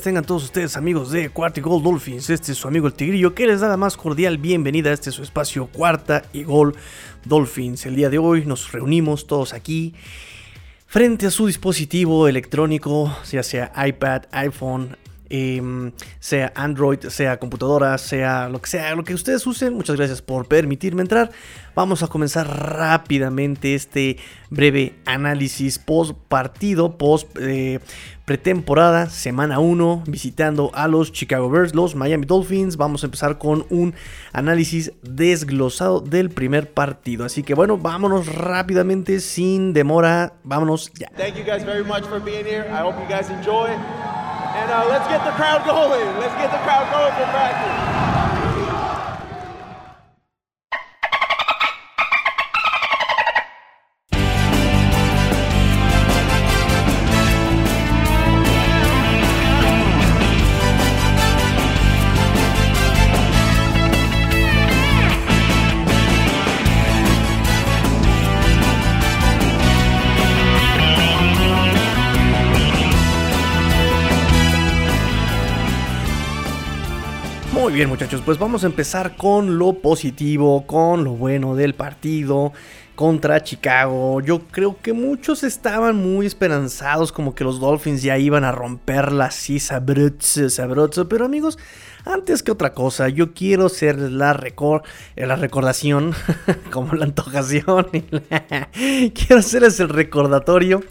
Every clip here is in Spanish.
tengan todos ustedes amigos de Cuarta y Gol Dolphins. Este es su amigo el Tigrillo que les da la más cordial bienvenida a este su espacio Cuarta y Gol Dolphins. El día de hoy nos reunimos todos aquí frente a su dispositivo electrónico, ya sea iPad, iPhone, Em, sea Android, sea computadora, sea lo que sea, lo que ustedes usen. Muchas gracias por permitirme entrar. Vamos a comenzar rápidamente este breve análisis post partido, post eh, pretemporada, semana 1, visitando a los Chicago Bears, los Miami Dolphins. Vamos a empezar con un análisis desglosado del primer partido. Así que bueno, vámonos rápidamente, sin demora. Vámonos ya. Thank you guys very much for being here. I hope you. And uh, let's get the crowd going. Let's get the crowd going for practice. Muy bien muchachos, pues vamos a empezar con lo positivo, con lo bueno del partido contra Chicago. Yo creo que muchos estaban muy esperanzados como que los Dolphins ya iban a romperla así sabroso, sabroso. Pero amigos, antes que otra cosa, yo quiero ser la, record, eh, la recordación, como la antojación. quiero hacerles el recordatorio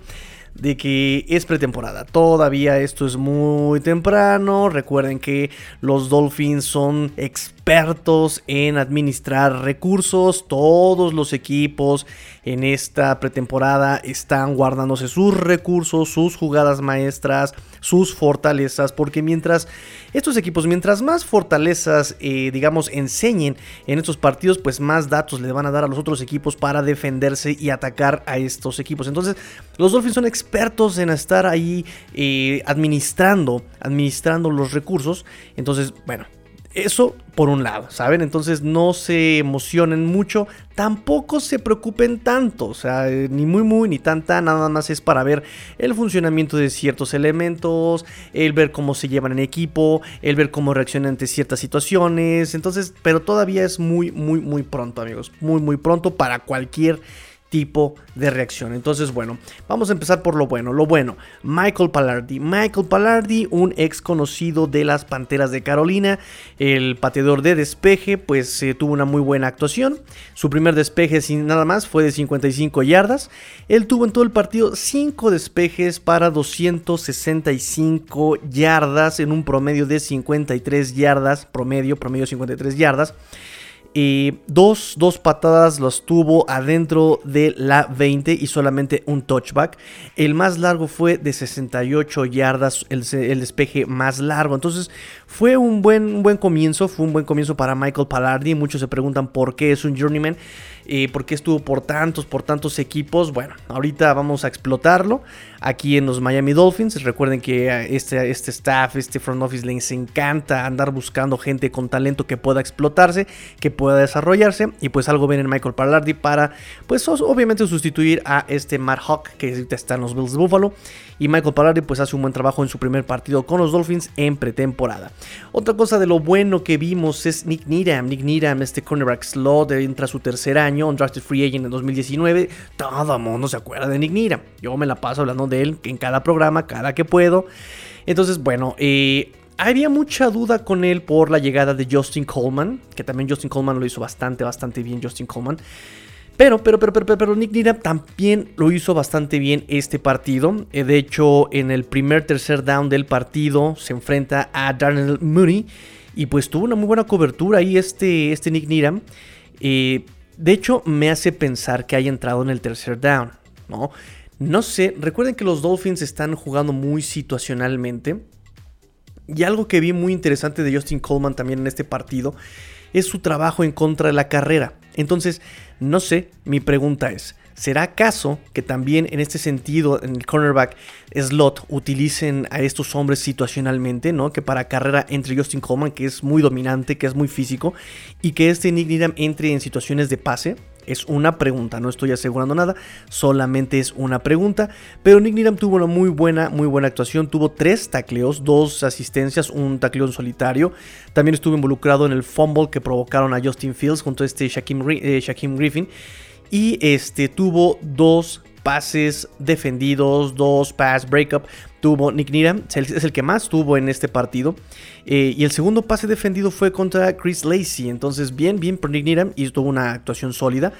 de que es pretemporada. Todavía esto es muy temprano. Recuerden que los Dolphins son expertos en administrar recursos. Todos los equipos en esta pretemporada están guardándose sus recursos, sus jugadas maestras, sus fortalezas. Porque mientras estos equipos, mientras más fortalezas, eh, digamos, enseñen en estos partidos, pues más datos le van a dar a los otros equipos para defenderse y atacar a estos equipos. Entonces, los Dolphins son expertos en estar ahí eh, administrando, administrando los recursos. Entonces, bueno, eso por un lado, ¿saben? Entonces no se emocionen mucho, tampoco se preocupen tanto, o sea, eh, ni muy muy ni tanta, nada más es para ver el funcionamiento de ciertos elementos, el ver cómo se llevan en equipo, el ver cómo reaccionan ante ciertas situaciones, entonces, pero todavía es muy muy muy pronto, amigos, muy muy pronto para cualquier tipo de reacción. Entonces, bueno, vamos a empezar por lo bueno. Lo bueno, Michael Pallardi. Michael Pallardi, un ex conocido de las Panteras de Carolina, el pateador de despeje, pues eh, tuvo una muy buena actuación. Su primer despeje sin nada más fue de 55 yardas. Él tuvo en todo el partido 5 despejes para 265 yardas en un promedio de 53 yardas, promedio, promedio 53 yardas. Dos, dos, patadas las tuvo adentro de la 20 y solamente un touchback. El más largo fue de 68 yardas, el, despeje más largo. Entonces fue un buen, un buen comienzo, fue un buen comienzo para Michael Pallardi. Muchos se preguntan por qué es un journeyman. Eh, por qué estuvo por tantos, por tantos equipos. Bueno, ahorita vamos a explotarlo aquí en los Miami Dolphins. Recuerden que este, este staff, este front office les encanta andar buscando gente con talento que pueda explotarse, que pueda desarrollarse. Y pues algo ven en Michael Pallardi para, pues obviamente sustituir a este Matt Hawk que está en los Bills de Buffalo. Y Michael Pallardi pues hace un buen trabajo en su primer partido con los Dolphins en pretemporada. Otra cosa de lo bueno que vimos es Nick Needham. Nick Needham, este cornerback slot, entra su tercer año, un drafted free agent en 2019. Todo mundo se acuerda de Nick Needham. Yo me la paso hablando de él en cada programa, cada que puedo. Entonces, bueno, eh, había mucha duda con él por la llegada de Justin Coleman, que también Justin Coleman lo hizo bastante, bastante bien Justin Coleman. Pero, pero, pero, pero, pero Nick Needham también lo hizo bastante bien este partido. Eh, de hecho, en el primer tercer down del partido se enfrenta a Darnell Mooney. Y pues tuvo una muy buena cobertura ahí este, este Nick Needham. De hecho, me hace pensar que haya entrado en el tercer down. ¿no? no sé, recuerden que los Dolphins están jugando muy situacionalmente. Y algo que vi muy interesante de Justin Coleman también en este partido es su trabajo en contra de la carrera. Entonces, no sé, mi pregunta es, ¿será acaso que también en este sentido, en el cornerback slot, utilicen a estos hombres situacionalmente, ¿no? Que para carrera entre Justin Coleman, que es muy dominante, que es muy físico, y que este Nick Needham entre en situaciones de pase. Es una pregunta, no estoy asegurando nada, solamente es una pregunta. Pero Nick Needham tuvo una muy buena, muy buena actuación. Tuvo tres tacleos, dos asistencias, un tacleo solitario. También estuvo involucrado en el fumble que provocaron a Justin Fields junto a este Shaquem, eh, Griffin. Y este tuvo dos pases defendidos, dos pass breakup. Tuvo Nick es el que más tuvo en este partido. Eh, y el segundo pase defendido fue contra Chris Lacey. Entonces, bien, bien por Nick y tuvo una actuación sólida.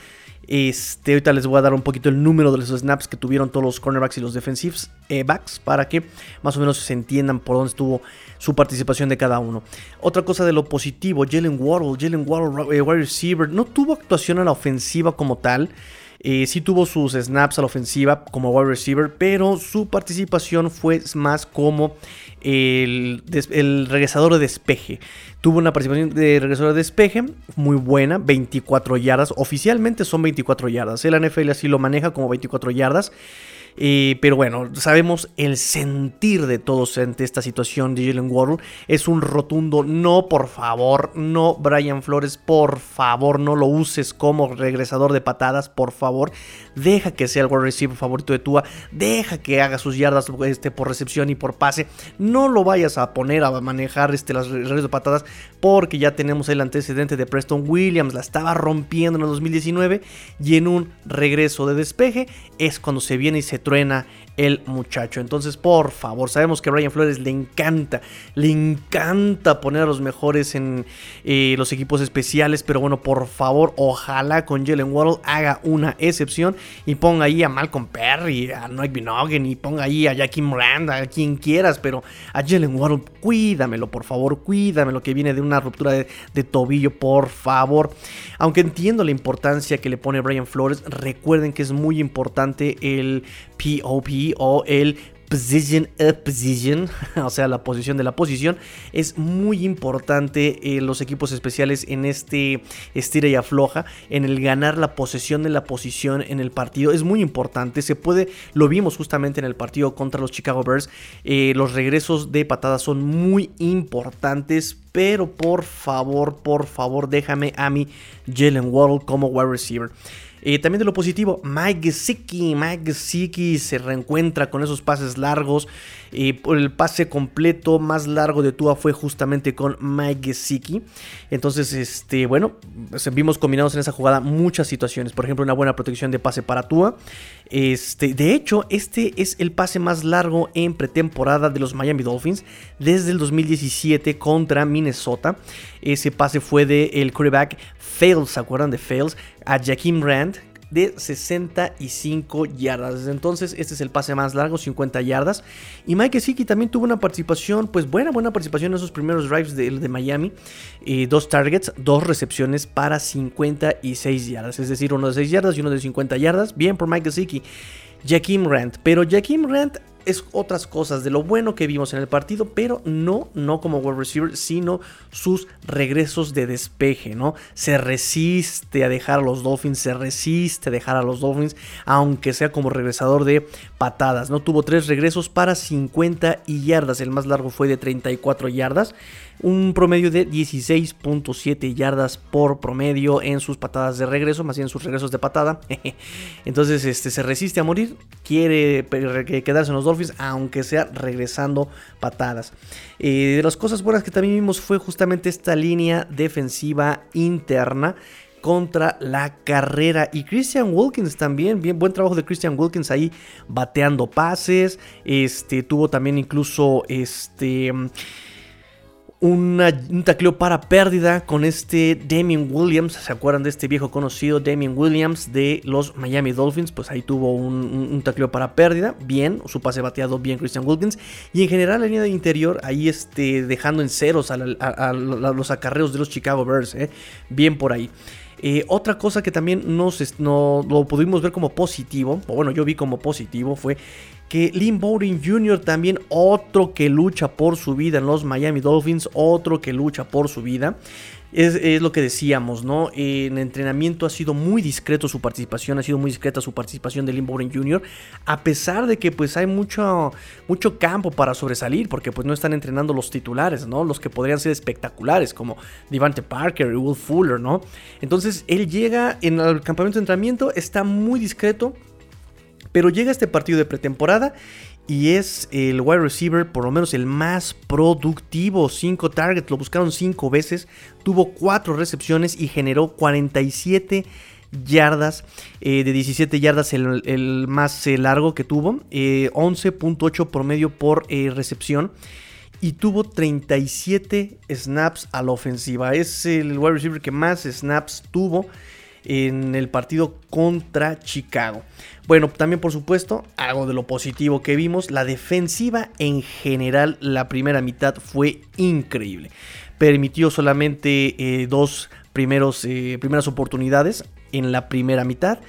Este, ahorita les voy a dar un poquito el número de los snaps que tuvieron todos los cornerbacks y los defensivos eh, backs para que más o menos se entiendan por dónde estuvo su participación de cada uno. Otra cosa de lo positivo, Jalen Waddle, Jalen Waddle, eh, wide receiver, no tuvo actuación a la ofensiva como tal. Eh, sí tuvo sus snaps a la ofensiva como wide receiver, pero su participación fue más como el, regresador de despeje. Tuvo una participación de regresador de despeje muy buena, 24 yardas. Oficialmente son 24 yardas. El NFL así lo maneja como 24 yardas pero bueno, sabemos el sentir de todos ante esta situación de Jalen Waddle. Es un rotundo no, por favor, no, Brian Flores, por favor, no lo uses como regresador de patadas, por favor. Deja que sea el wide receiver favorito de Tua. Deja que haga sus yardas este, por recepción y por pase. No lo vayas a poner a manejar este, las regresos de patadas porque ya tenemos el antecedente de Preston Williams. La estaba rompiendo en el 2019 y en un regreso de despeje es cuando se viene y se truena el muchacho. Entonces, por favor, sabemos que Brian Flores le encanta, le encanta poner a los mejores en eh, los equipos especiales, pero bueno, por favor, ojalá con Jalen Waddle haga una excepción y ponga ahí a Malcolm Perry, a Noik Binogen y ponga ahí a Jackie Miranda, a quien quieras, pero a Jalen Waddle, cuídamelo, por favor, cuídamelo, que viene de una ruptura de, de tobillo, por favor. Aunque entiendo la importancia que le pone Brian Flores, recuerden que es muy importante el POP o el position up position, o sea, la posición de la posición, es muy importante en los equipos especiales en este estira y afloja, en el ganar la posesión de la posición en el partido, es muy importante, se puede, lo vimos justamente en el partido contra los Chicago Bears, eh, los regresos de patadas son muy importantes, pero por favor, por favor, déjame a mi Jalen Waddle como wide receiver. También de lo positivo, Mike Gesicki. Mike Gesicki se reencuentra con esos pases largos. Eh, el pase completo más largo de Tua fue justamente con Mike Gesicki. Entonces, este, bueno, vimos combinados en esa jugada muchas situaciones. Por ejemplo, una buena protección de pase para Tua. Este, de hecho, este es el pase más largo en pretemporada de los Miami Dolphins desde el 2017 contra Minnesota. Ese pase fue de el quarterback Fails, ¿se acuerdan de Fails? A Jaquim Rand, de 65 yardas. Desde entonces, este es el pase más largo, 50 yardas. Y Mike Siki también tuvo una participación, pues buena, buena participación en esos primeros drives de, de Miami. Eh, dos targets, dos recepciones para 56 yardas. Es decir, uno de 6 yardas y uno de 50 yardas. Bien por Mike Siki. Jaquim Rand. Pero Jaquim Rand es otras cosas de lo bueno que vimos en el partido, pero no, no como wide receiver, sino sus regresos de despeje, ¿no? Se resiste a dejar a los Dolphins, se resiste a dejar a los Dolphins, aunque sea como regresador de patadas, ¿no? Tuvo tres regresos para 50 yardas, el más largo fue de 34 yardas un promedio de 16.7 yardas por promedio en sus patadas de regreso, más bien en sus regresos de patada. Entonces este, se resiste a morir, quiere quedarse en los Dolphins, aunque sea regresando patadas. Eh, de las cosas buenas que también vimos fue justamente esta línea defensiva interna contra la carrera. Y Christian Wilkins también, bien buen trabajo de Christian Wilkins ahí bateando pases. Este tuvo también incluso este un tacleo para pérdida con este Damien Williams. ¿Se acuerdan de este viejo conocido Damien Williams de los Miami Dolphins? Pues ahí tuvo un, tacleo para pérdida. Bien, su pase bateado bien Christian Wilkins. Y en general la línea de interior ahí este, dejando en ceros a, los acarreos de los Chicago Bears. ¿eh? Bien por ahí. Eh, otra cosa que también nos, no, lo pudimos ver como positivo, o bueno, yo vi como positivo, fue que Lynn Bowden Jr. también otro que lucha por su vida en los Miami Dolphins, otro que lucha por su vida. es, lo que decíamos, ¿no? En entrenamiento ha sido muy discreto su participación, ha sido muy discreta su participación de Lynn Jr., a pesar de que pues hay mucho, mucho campo para sobresalir, porque pues no están entrenando los titulares, ¿no? Los que podrían ser espectaculares, como Devante Parker y Will Fuller, ¿no? Entonces él llega en el campamento de entrenamiento, está muy discreto, pero llega este partido de pretemporada y es el wide receiver, por lo menos el más productivo. 5 targets, lo buscaron 5 veces, tuvo 4 recepciones y generó 47 yardas. Eh, de 17 yardas el, más eh, largo que tuvo. 11.8 eh, promedio por recepción. Y tuvo 37 snaps a la ofensiva. Es el wide receiver que más snaps tuvo en el partido contra Chicago. Bueno, también por supuesto, algo de lo positivo que vimos, la defensiva en general, la primera mitad fue increíble. Permitió solamente eh, dos primeros, eh, primeras oportunidades en la primera mitad.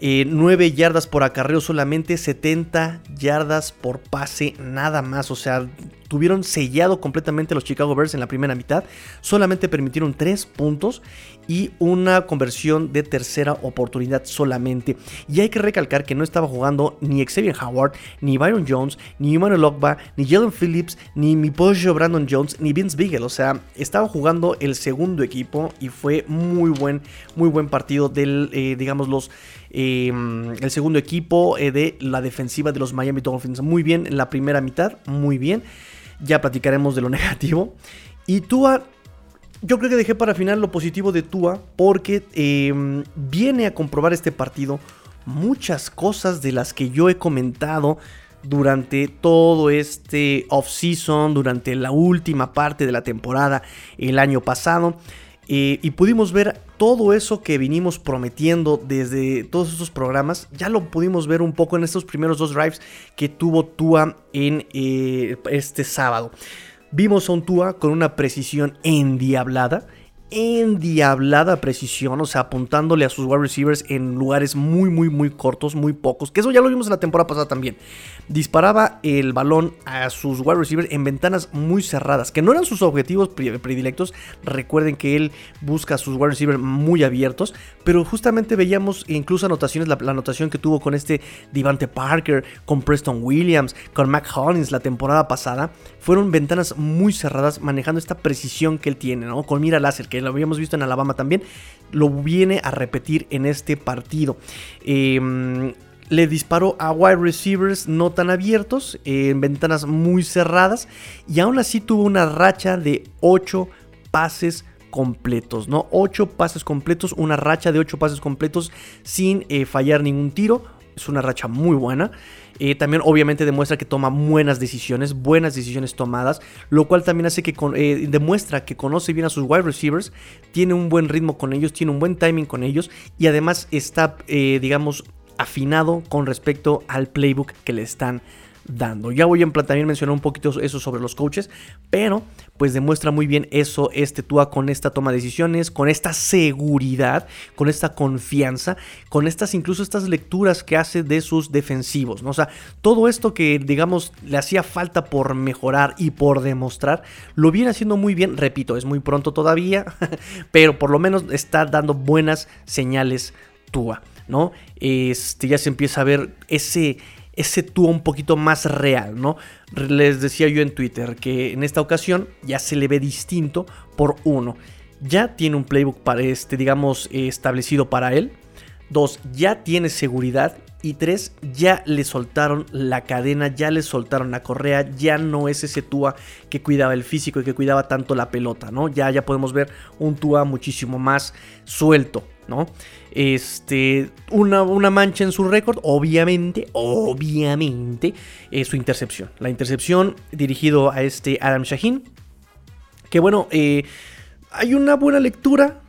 9 eh, yardas por acarreo solamente, 70 yardas por pase, nada más. O sea, tuvieron sellado completamente los Chicago Bears en la primera mitad. Solamente permitieron 3 puntos y una conversión de tercera oportunidad solamente. Y hay que recalcar que no estaba jugando ni Xavier Howard, ni Byron Jones, ni Emmanuel Ogba, ni Jalen Phillips, ni mi Brandon Jones, ni Vince Beagle. O sea, estaba jugando el segundo equipo y fue muy buen, muy buen partido del, eh, digamos, los Em, el segundo equipo eh, de la defensiva de los Miami Dolphins. Muy bien en la primera mitad, muy bien. Ya platicaremos de lo negativo. Y Tua, yo creo que dejé para final lo positivo de Tua porque em, viene a comprobar este partido muchas cosas de las que yo he comentado durante todo este off-season, durante la última parte de la temporada el año pasado. Y pudimos ver todo eso que vinimos prometiendo desde todos estos programas. Ya lo pudimos ver un poco en estos primeros dos drives que tuvo Tua en eh, este sábado. Vimos a un Tua con una precisión endiablada endiablada precisión, o sea, apuntándole a sus wide receivers en lugares muy, muy, muy cortos, muy pocos, que eso ya lo vimos en la temporada pasada también. Disparaba el balón a sus wide receivers en ventanas muy cerradas, que no eran sus objetivos predilectos. Recuerden que él busca a sus wide receivers muy abiertos, pero justamente veíamos incluso anotaciones, la, anotación que tuvo con este Devante Parker, con Preston Williams, con Mac Hollins la temporada pasada, fueron ventanas muy cerradas manejando esta precisión que él tiene, ¿no? Con mira láser, que lo habíamos visto en Alabama también, lo viene a repetir en este partido. Em, le disparó a wide receivers no tan abiertos, en ventanas muy cerradas, y aún así tuvo una racha de 8 pases completos, ¿no? 8 pases completos, una racha de 8 pases completos sin eh, fallar ningún tiro. Es una racha muy buena. Eh, también obviamente demuestra que toma buenas decisiones, buenas decisiones tomadas, lo cual también hace que eh, demuestra que conoce bien a sus wide receivers, tiene un buen ritmo con ellos, tiene un buen timing con ellos y además está, eh, digamos, afinado con respecto al playbook que le están dando. Ya voy a también mencionar un poquito eso sobre los coaches, pero pues demuestra muy bien eso este Tua con esta toma de decisiones, con esta seguridad, con esta confianza, con estas incluso estas lecturas que hace de sus defensivos, ¿no? O sea, todo esto que digamos le hacía falta por mejorar y por demostrar, lo viene haciendo muy bien, repito, es muy pronto todavía, pero por lo menos está dando buenas señales Tua, ¿no? Este ya se empieza a ver ese ese tú un poquito más real, ¿no? Les decía yo en Twitter que en esta ocasión ya se le ve distinto por uno. Ya tiene un playbook para este, digamos, establecido para él. Dos, ya tiene seguridad. Y tres, ya le soltaron la cadena, ya le soltaron la correa, ya no es ese Tua que cuidaba el físico y que cuidaba tanto la pelota, ¿no? Ya, ya podemos ver un Tua muchísimo más suelto, ¿no? Este, una, una mancha en su récord, obviamente, obviamente, es su intercepción. La intercepción dirigido a este Adam Shaheen, que bueno, eh, hay una buena lectura,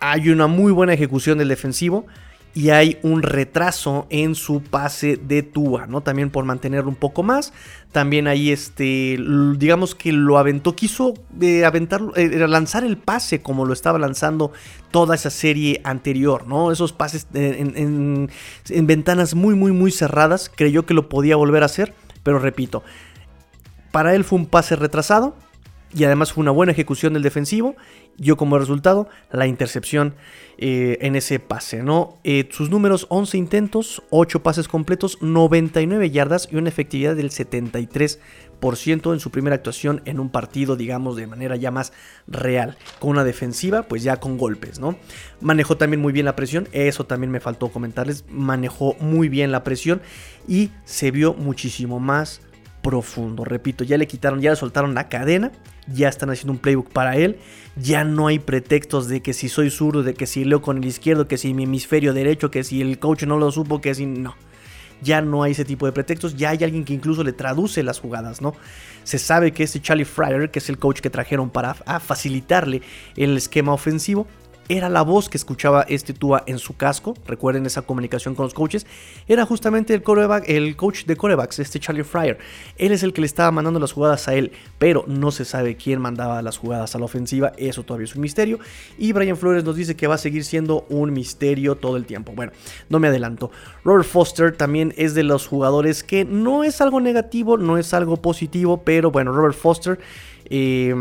hay una muy buena ejecución del defensivo y hay un retraso en su pase de Tua, ¿no? También por mantenerlo un poco más. También ahí, este, digamos que lo aventó, quiso eh, eh, lanzar el pase como lo estaba lanzando toda esa serie anterior, ¿no? Esos pases en, en ventanas muy, muy, muy cerradas. Creyó que lo podía volver a hacer, pero repito, para él fue un pase retrasado y además fue una buena ejecución del defensivo. Yo como resultado la intercepción eh, en ese pase, ¿no? Eh, sus números 11 intentos, 8 pases completos, 99 yardas y una efectividad del 73% en su primera actuación en un partido, digamos, de manera ya más real. Con una defensiva, pues ya con golpes, ¿no? Manejó también muy bien la presión, eso también me faltó comentarles. Manejó muy bien la presión y se vio muchísimo más profundo. Repito, ya le quitaron, ya le soltaron la cadena, ya están haciendo un playbook para él. Ya no hay pretextos de que si soy zurdo, de que si leo con el izquierdo, que si mi hemisferio derecho, que si el coach no lo supo, que si no. Ya no hay ese tipo de pretextos, ya hay alguien que incluso le traduce las jugadas, ¿no? Se sabe que este Charlie Fryer, que es el coach que trajeron para facilitarle el esquema ofensivo, era la voz que escuchaba este Tua en su casco. Recuerden esa comunicación con los coaches. Era justamente el, el coach de corebacks, este Charlie Fryer. Él es el que le estaba mandando las jugadas a él, pero no se sabe quién mandaba las jugadas a la ofensiva. Eso todavía es un misterio. Y Brian Flores nos dice que va a seguir siendo un misterio todo el tiempo. Bueno, no me adelanto. Robert Foster también es de los jugadores que no es algo negativo, no es algo positivo, pero bueno, Robert Foster. Eh,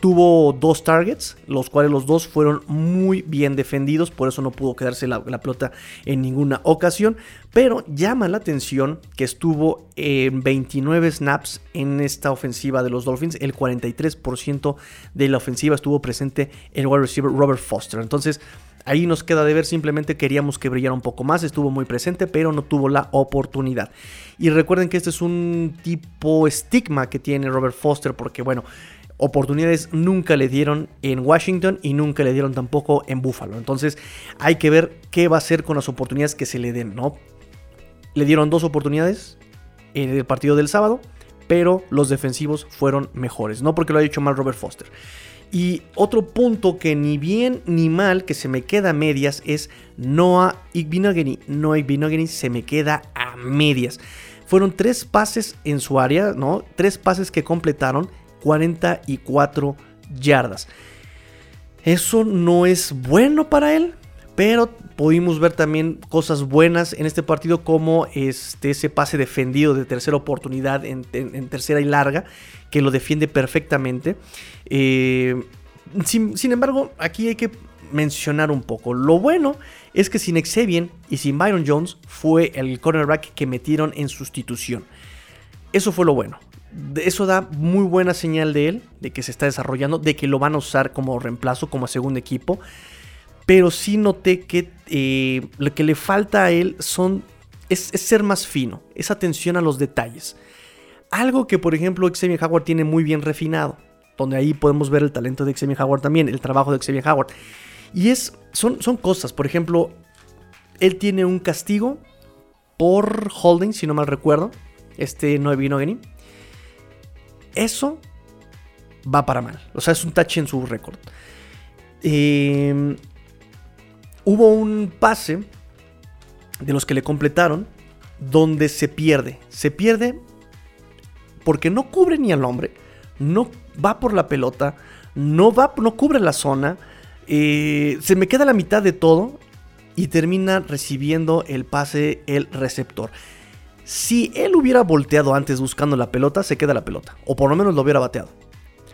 Tuvo dos targets, los cuales los dos fueron muy bien defendidos, por eso no pudo quedarse la, pelota en ninguna ocasión. Pero llama la atención que estuvo en 29 snaps en esta ofensiva de los Dolphins. El 43% de la ofensiva estuvo presente el wide receiver Robert Foster. Entonces, ahí nos queda de ver, simplemente queríamos que brillara un poco más, estuvo muy presente, pero no tuvo la oportunidad. Y recuerden que este es un tipo estigma que tiene Robert Foster, porque bueno, oportunidades nunca le dieron en Washington y nunca le dieron tampoco en Buffalo. Entonces hay que ver qué va a hacer con las oportunidades que se le den, ¿no? Le dieron dos oportunidades en el partido del sábado, pero los defensivos fueron mejores, no porque lo haya hecho mal Robert Foster. Y otro punto que ni bien ni mal que se me queda a medias es Noah Igbinogany. Noah Igbinogany se me queda a medias. Fueron tres pases en su área, ¿no? Tres pases que completaron 44 yardas. Eso no es bueno para él, pero pudimos ver también cosas buenas en este partido como este, ese pase defendido de tercera oportunidad en, tercera y larga, que lo defiende perfectamente. Eh, sin, sin, embargo, aquí hay que mencionar un poco. Lo bueno es que sin Xavier y sin Byron Jones fue el cornerback que metieron en sustitución. Eso fue lo bueno eso da muy buena señal de él, de que se está desarrollando, de que lo van a usar como reemplazo, como segundo equipo. Pero sí noté que eh, lo que le falta a él son, es, ser más fino, es atención a los detalles. Algo que, por ejemplo, Xavier Howard tiene muy bien refinado, donde ahí podemos ver el talento de Xavier Howard también, el trabajo de Xavier Howard. Y es, son, son cosas, por ejemplo, él tiene un castigo por holding, si no mal recuerdo, este Noe Binogany eso va para mal. O sea, es un touch en su récord. Em, hubo un pase de los que le completaron donde se pierde. Se pierde porque no cubre ni al hombre, no va por la pelota, no va, no cubre la zona. Eh, se me queda la mitad de todo y termina recibiendo el pase el receptor. Si él hubiera volteado antes buscando la pelota, se queda la pelota. O por lo menos lo hubiera bateado.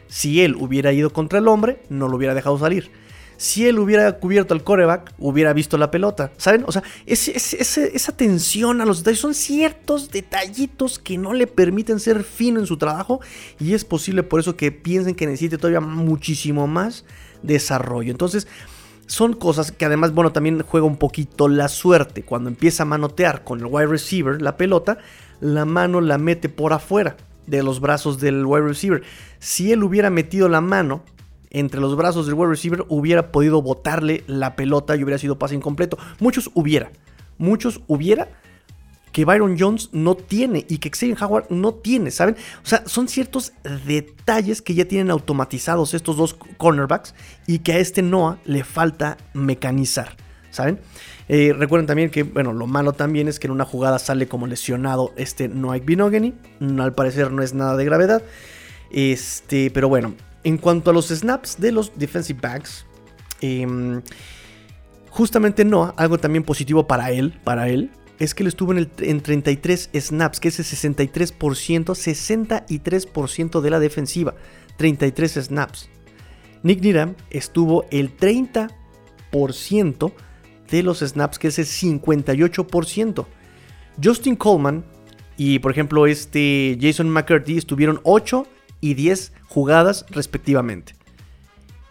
Si él hubiera ido contra el hombre, no lo hubiera dejado salir. Si él hubiera cubierto al coreback, hubiera visto la pelota. ¿Saben? O sea, esa atención a los detalles son ciertos detallitos que no le permiten ser fino en su trabajo. Y es posible por eso que piensen que necesite todavía muchísimo más desarrollo. Entonces, son cosas que además, bueno, también juega un poquito la suerte. Cuando empieza a manotear con el wide receiver la pelota, la mano la mete por afuera de los brazos del wide receiver. Si él hubiera metido la mano entre los brazos del wide receiver, hubiera podido botarle la pelota y hubiera sido pase incompleto. Muchos hubiera. Muchos hubiera que Byron Jones no tiene y que Xavier Howard no tiene, ¿saben? O sea, son ciertos detalles que ya tienen automatizados estos dos cornerbacks y que a este Noah le falta mecanizar, ¿saben? Eh, recuerden también que, bueno, lo malo también es que en una jugada sale como lesionado este Noah Binogany, al parecer no es nada de gravedad, este, pero bueno, en cuanto a los snaps de los defensive backs, eh, justamente Noah, algo también positivo para él, para él, es que él estuvo en, el, en 33 snaps, que es el 63%, 63% de la defensiva. 33 snaps. Nick Niram estuvo el 30% de los snaps, que es el 58%. Justin Coleman y, por ejemplo, este Jason McCarthy estuvieron 8 y 10 jugadas respectivamente.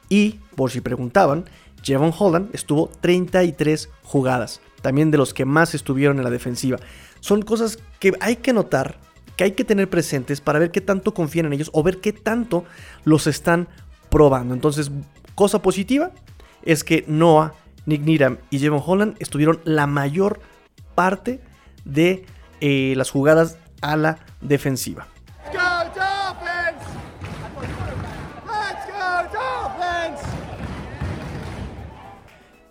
Y, por si preguntaban, Jevon Holland estuvo 33 jugadas. También de los que más estuvieron en la defensiva. Son cosas que hay que notar, que hay que tener presentes para ver qué tanto confían en ellos o ver qué tanto los están probando. Entonces, cosa positiva es que Noah, Nick Niram y Jevon Holland estuvieron la mayor parte de eh, las jugadas a la defensiva.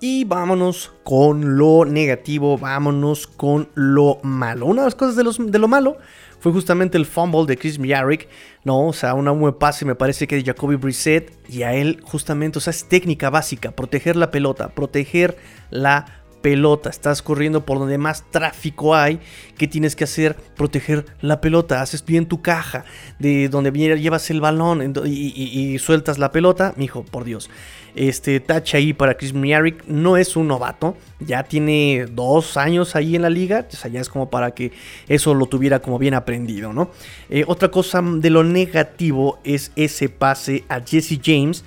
Y vámonos con lo negativo, vámonos con lo malo. Una de las cosas de, de lo malo fue justamente el fumble de Chris Miaric, ¿no? O sea, una buen pase me parece que de Jacoby Brissett y a él justamente, o sea, es técnica básica, proteger la pelota, proteger la pelota, estás corriendo por donde más tráfico hay, ¿qué tienes que hacer? Proteger la pelota, haces bien tu caja, de donde llevas el balón. Y, sueltas la pelota, mijo, por Dios. Este touch ahí para Chris Miaric. No es un novato, ya tiene dos años ahí en la liga, ya es como para que eso lo tuviera como bien aprendido, ¿no? Eh, otra cosa de lo negativo es ese pase a Jesse James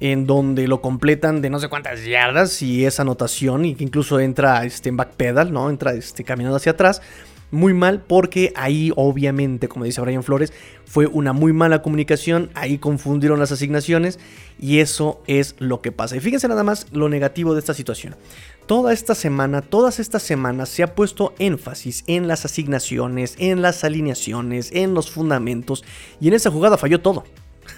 en donde lo completan de no sé cuántas yardas y esa anotación y que incluso entra este, en backpedal, ¿no? Entra este, caminando hacia atrás muy mal porque ahí obviamente, como dice Brian Flores, fue una muy mala comunicación, ahí confundieron las asignaciones y eso es lo que pasa. Y fíjense nada más lo negativo de esta situación. Toda esta semana, todas estas semanas se ha puesto énfasis en las asignaciones, en las alineaciones, en los fundamentos y en esa jugada falló todo.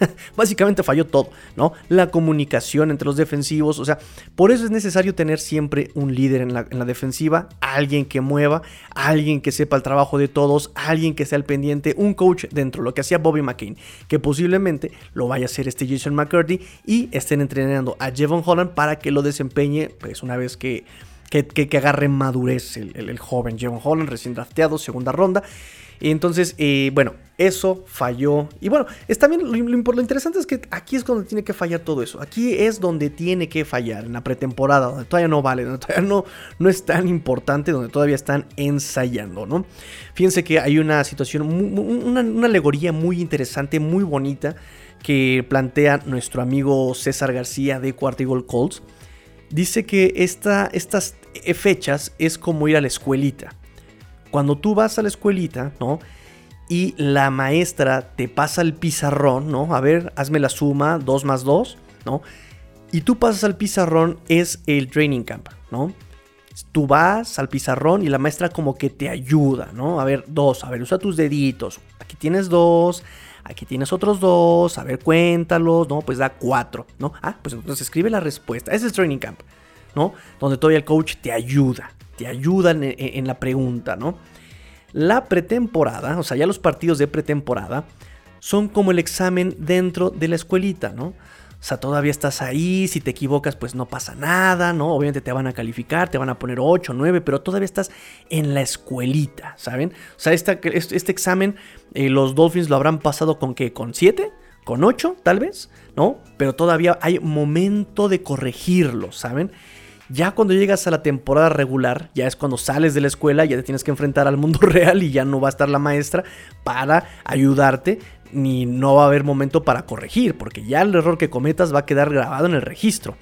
Básicamente falló todo, ¿no? La comunicación entre los defensivos, o sea, por eso es necesario tener siempre un líder en la, defensiva, alguien que mueva, alguien que sepa el trabajo de todos, alguien que sea el pendiente, un coach dentro, lo que hacía Bobby McCain, que posiblemente lo vaya a hacer este Jason McCurdy y estén entrenando a Jevon Holland para que lo desempeñe, pues una vez que, que, agarre madurez el joven Jevon Holland, recién drafteado, segunda ronda. Entonces, eh, bueno, eso falló. Y bueno, es también lo, lo, interesante es que aquí es donde tiene que fallar todo eso. Aquí es donde tiene que fallar, en la pretemporada, donde todavía no vale, donde todavía no, no es tan importante, donde todavía están ensayando, ¿no? Fíjense que hay una situación, una, alegoría muy interesante, muy bonita, que plantea nuestro amigo César García de Cuartigol Colts. Dice que esta, estas fechas es como ir a la escuelita cuando tú vas a la escuelita, ¿no? Y la maestra te pasa el pizarrón, ¿no? A ver, hazme la suma, 2 más 2, ¿no? Y tú pasas al pizarrón, es el training camp, ¿no? Tú vas al pizarrón y la maestra como que te ayuda, ¿no? A ver, dos, a ver, usa tus deditos. Aquí tienes dos, aquí tienes otros dos, a ver, cuéntalos, ¿no? Pues da cuatro, ¿no? Ah, pues entonces escribe la respuesta. Ese es training camp, ¿no? Donde todavía el coach te ayuda, ayudan en, la pregunta, ¿no? La pretemporada, o sea, ya los partidos de pretemporada, son como el examen dentro de la escuelita, ¿no? O sea, todavía estás ahí, si te equivocas, pues no pasa nada, ¿no? Obviamente te van a calificar, te van a poner 8, 9, pero todavía estás en la escuelita, ¿saben? O sea, este, este examen, eh, los Dolphins lo habrán pasado con qué? ¿Con 7? ¿Con 8, tal vez? ¿No? Pero todavía hay momento de corregirlo, ¿saben? Ya cuando llegas a la temporada regular, ya es cuando sales de la escuela, ya te tienes que enfrentar al mundo real y ya no va a estar la maestra para ayudarte, ni no va a haber momento para corregir, porque ya el error que cometas va a quedar grabado en el registro.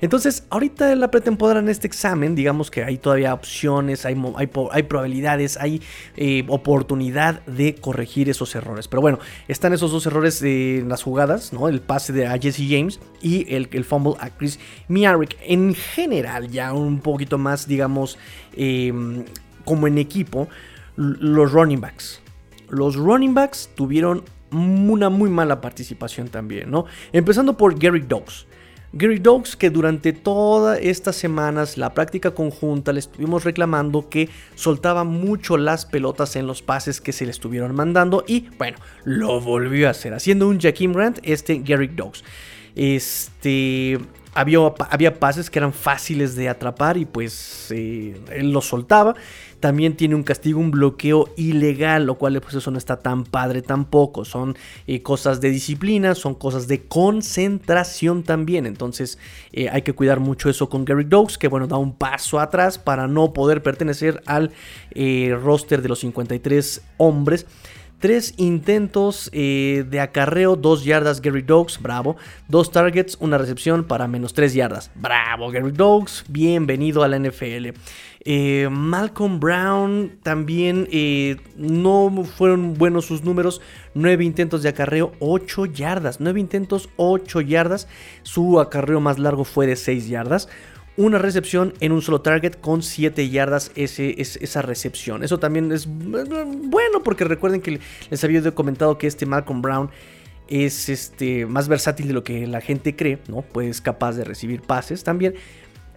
Entonces, ahorita en la pretemporada en este examen, digamos que hay todavía opciones, hay, hay, probabilidades, hay eh, oportunidad de corregir esos errores. Pero bueno, están esos dos errores en las jugadas, ¿no? El pase de a Jesse James y el, el fumble a Chris Miaric. En general, ya un poquito más, digamos, em, como en equipo, los running backs. Los running backs tuvieron una muy mala participación también, ¿no? Empezando por Gary Dogs. Gary Dogs, que durante todas estas semanas la práctica conjunta le estuvimos reclamando que soltaba mucho las pelotas en los pases que se le estuvieron mandando y bueno, lo volvió a hacer, haciendo un Jaquim Rant, este Gary Dogs. Este, había, había pases que eran fáciles de atrapar y pues eh, él los soltaba. También tiene un castigo, un bloqueo ilegal, lo cual pues eso no está tan padre tampoco. Son eh, cosas de disciplina, son cosas de concentración también. Entonces eh, hay que cuidar mucho eso con Gary Dogs, que bueno, da un paso atrás para no poder pertenecer al roster de los 53 hombres. Tres intentos eh, de acarreo, dos yardas Gary Dogs, bravo. Dos targets, una recepción para menos tres yardas. Bravo Gary Dogs, bienvenido a la NFL. Eh, Malcolm Brown también eh, no fueron buenos sus números. Nueve intentos de acarreo, ocho yardas. Nueve intentos, ocho yardas. Su acarreo más largo fue de seis yardas una recepción en un solo target con 7 yardas ese, esa recepción. Eso también es bueno porque recuerden que les había comentado que este Malcolm Brown es este, más versátil de lo que la gente cree, ¿no? Pues capaz de recibir pases también.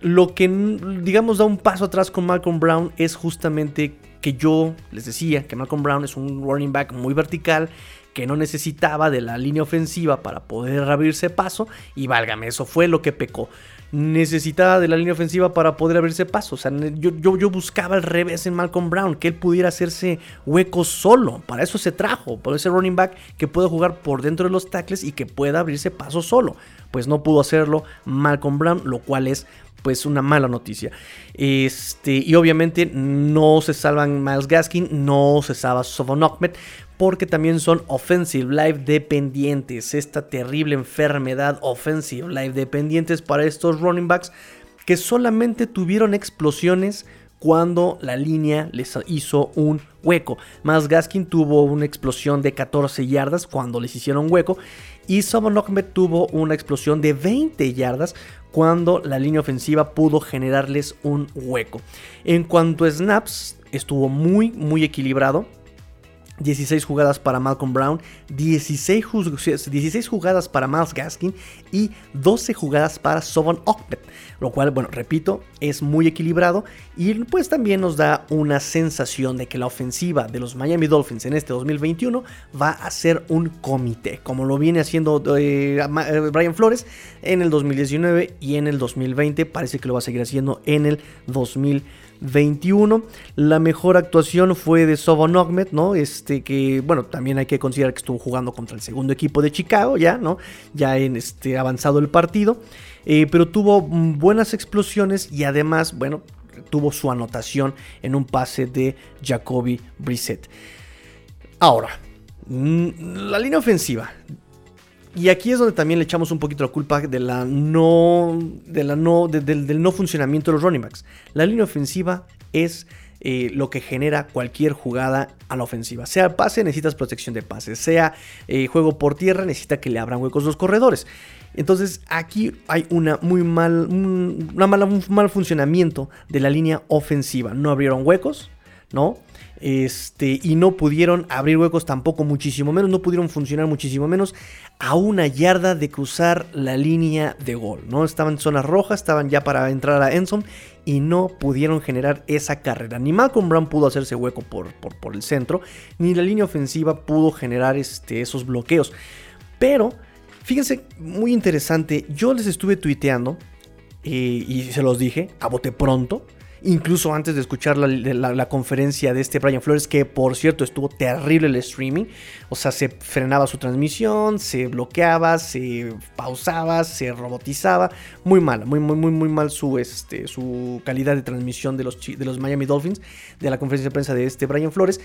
Lo que, digamos, da un paso atrás con Malcolm Brown es justamente que yo les decía que Malcolm Brown es un running back muy vertical, que no necesitaba de la línea ofensiva para poder abrirse paso, y válgame, eso fue lo que pecó necesitaba de la línea ofensiva para poder abrirse paso. O sea, yo, yo, buscaba al revés en Malcolm Brown, que él pudiera hacerse hueco solo. Para eso se trajo, por ese running back que puede jugar por dentro de los tackles y que pueda abrirse paso solo. Pues no pudo hacerlo Malcolm Brown, lo cual es pues una mala noticia. Este, y obviamente no se salvan Miles Gaskin, no se salva Sovon Ahmed, porque también son offensive live dependientes. Esta terrible enfermedad offensive live dependientes para estos running backs que solamente tuvieron explosiones cuando la línea les hizo un hueco. Más Gaskin tuvo una explosión de 14 yardas cuando les hicieron hueco. Y Sobon Ahmed tuvo una explosión de 20 yardas cuando la línea ofensiva pudo generarles un hueco. En cuanto a snaps, estuvo muy, muy equilibrado. 16 jugadas para Malcolm Brown, 16, 16, jugadas para Miles Gaskin y 12 jugadas para Sovon Ahmed. Lo cual, bueno, repito, es muy equilibrado y pues también nos da una sensación de que la ofensiva de los Miami Dolphins en este 2021 va a ser un comité, como lo viene haciendo eh, eh, Brian Flores en el 2019 y en el 2020. Parece que lo va a seguir haciendo en el 2021. 21. La mejor actuación fue de Sobon Ahmed, ¿no? Este que, bueno, también hay que considerar que estuvo jugando contra el segundo equipo de Chicago, ya, ¿no? Ya en este avanzado el partido. Eh, pero tuvo buenas explosiones y además, bueno, tuvo su anotación en un pase de Jacoby Brissett. Ahora, la línea ofensiva y aquí es donde también le echamos un poquito la culpa de la no, de la no, del no funcionamiento de los running backs. La línea ofensiva es eh, lo que genera cualquier jugada a la ofensiva. Sea pase, necesitas protección de pase. Sea eh, juego por tierra, necesita que le abran huecos los corredores. Entonces aquí hay una muy mal, una mala, un mal funcionamiento de la línea ofensiva. No abrieron huecos, ¿no? Este, y no pudieron abrir huecos tampoco muchísimo menos, no pudieron funcionar muchísimo menos a una yarda de cruzar la línea de gol, ¿no? Estaban en zonas rojas, estaban ya para entrar a Enson y no pudieron generar esa carrera. Ni Malcolm Brown pudo hacerse hueco por, por, el centro, ni la línea ofensiva pudo generar este, esos bloqueos. Pero, fíjense, muy interesante, yo les estuve tuiteando eh, y se los dije, a bote pronto, incluso antes de escuchar la, conferencia de este Brian Flores, que por cierto estuvo terrible el streaming, o sea, se frenaba su transmisión, se bloqueaba, se pausaba, se robotizaba, muy mal, muy, muy, muy, muy mal su, este, su calidad de transmisión de los, de los Miami Dolphins, de la conferencia de prensa de este Brian Flores,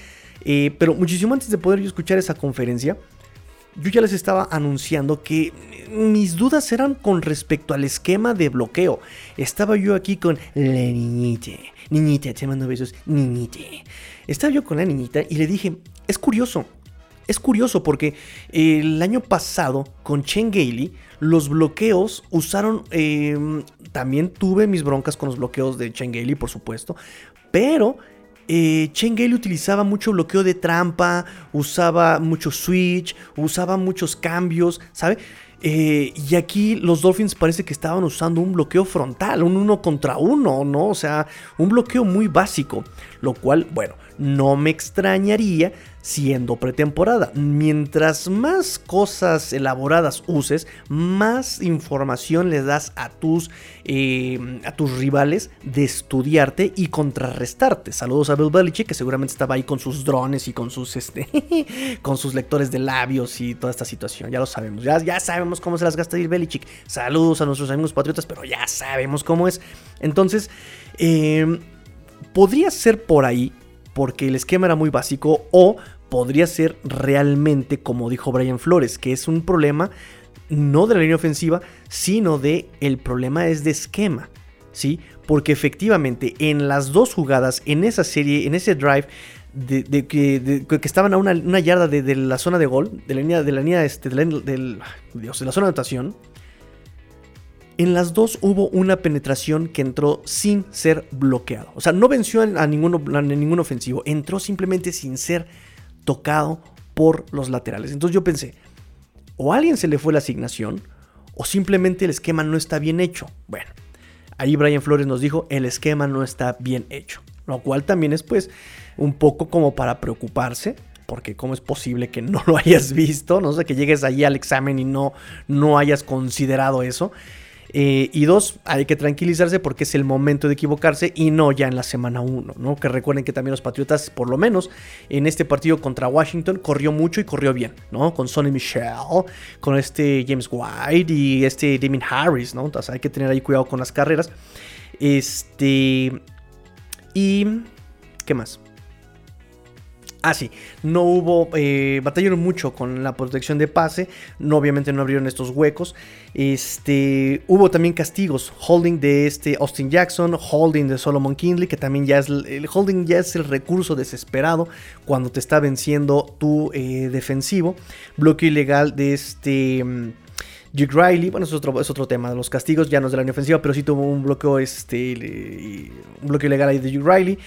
eh, pero muchísimo antes de poder yo escuchar esa conferencia, yo ya les estaba anunciando que mis dudas eran con respecto al esquema de bloqueo. Estaba yo aquí con la niñita. Niñita, te mando besos. Niñita. Estaba yo con la niñita y le dije, es curioso. Es curioso porque el año pasado con Chen Gailey los bloqueos usaron... Em, también tuve mis broncas con los bloqueos de Chen Gailey, por supuesto. Pero eh, Chengale utilizaba mucho bloqueo de trampa, usaba mucho switch, usaba muchos cambios, ¿sabe? Eh, y aquí los Dolphins parece que estaban usando un bloqueo frontal, un uno contra uno, ¿no? O sea, un bloqueo muy básico, lo cual, bueno, no me extrañaría siendo pretemporada. Mientras más cosas elaboradas uses, más información le das a tus, eh, a tus rivales de estudiarte y contrarrestarte. Saludos a Bill Belichick, que seguramente estaba ahí con sus drones y con sus, este, con sus lectores de labios y toda esta situación. Ya lo sabemos, ya, ya sabemos cómo se las gasta Bill Belichick. Saludos a nuestros amigos patriotas, pero ya sabemos cómo es. Entonces, eh, podría ser por ahí porque el esquema era muy básico o podría ser realmente como dijo Brian Flores, que es un problema no de la línea ofensiva, sino de el problema es de esquema, ¿sí? Porque efectivamente en las dos jugadas, en esa serie, en ese drive, de, que, estaban a una, yarda de, la zona de gol, de la línea, de la línea este, de la zona de anotación, en las dos hubo una penetración que entró sin ser bloqueado. O sea, no venció a ningún, a ningún ofensivo, entró simplemente sin ser tocado por los laterales. Entonces yo pensé, o a alguien se le fue la asignación, o simplemente el esquema no está bien hecho. Bueno, ahí Brian Flores nos dijo, el esquema no está bien hecho. Lo cual también es pues un poco como para preocuparse, porque cómo es posible que no lo hayas visto, no sé, que llegues allí al examen y no, no hayas considerado eso. Eh, y dos, hay que tranquilizarse porque es el momento de equivocarse y no ya en la semana 1, ¿no? Que recuerden que también los Patriotas, por lo menos en este partido contra Washington, corrió mucho y corrió bien, ¿no? Con Sonny Michelle, con este James White y este Damien Harris, ¿no? Entonces hay que tener ahí cuidado con las carreras. Este. Y. ¿Qué más? Ah, sí, no hubo, eh, batallaron mucho con la protección de pase, no, obviamente no abrieron estos huecos. Este, hubo también castigos, holding de este Austin Jackson, holding de Solomon Kinley, que también ya es, el holding ya es el recurso desesperado cuando te está venciendo tu eh, defensivo. Bloqueo ilegal de este... Mm, Duke Riley, bueno, es otro, es otro tema. Los castigos ya no es de la ofensiva, pero sí tuvo un bloqueo, este, un bloqueo ilegal ahí de Duke Riley.